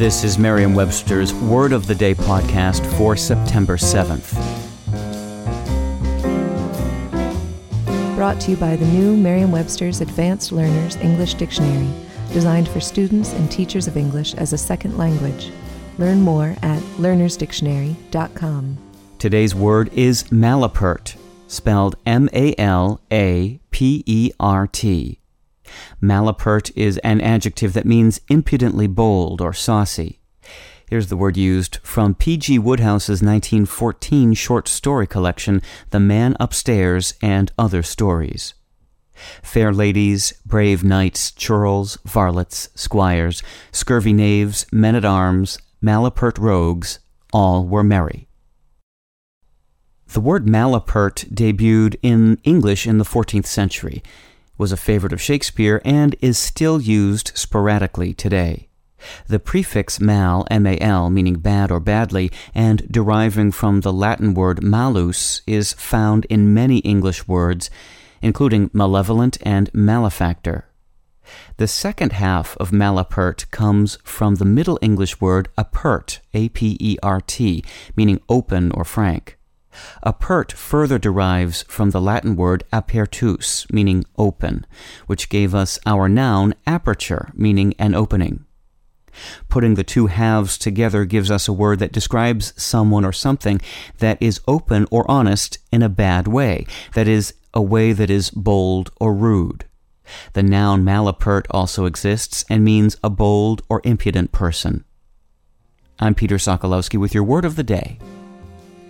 This is Merriam-Webster's Word of the Day podcast for September 7th. Brought to you by the new Merriam-Webster's Advanced Learners English Dictionary, designed for students and teachers of English as a second language. Learn more at learnersdictionary.com. Today's word is malapert, spelled M A L A P E R T. Malapert is an adjective that means impudently bold or saucy. Here's the word used from P.G. Wodehouse's 1914 short story collection, The Man Upstairs and Other Stories. Fair ladies, brave knights, churls, varlets, squires, scurvy knaves, men at arms, malapert rogues, all were merry. The word malapert debuted in English in the 14th century was a favorite of Shakespeare and is still used sporadically today. The prefix mal, M-A-L, meaning bad or badly, and deriving from the Latin word malus, is found in many English words, including malevolent and malefactor. The second half of malapert comes from the Middle English word apert, A-P-E-R-T, meaning open or frank. Apert further derives from the Latin word apertus, meaning open, which gave us our noun aperture, meaning an opening. Putting the two halves together gives us a word that describes someone or something that is open or honest in a bad way, that is, a way that is bold or rude. The noun malapert also exists and means a bold or impudent person. I'm Peter Sokolowski with your word of the day.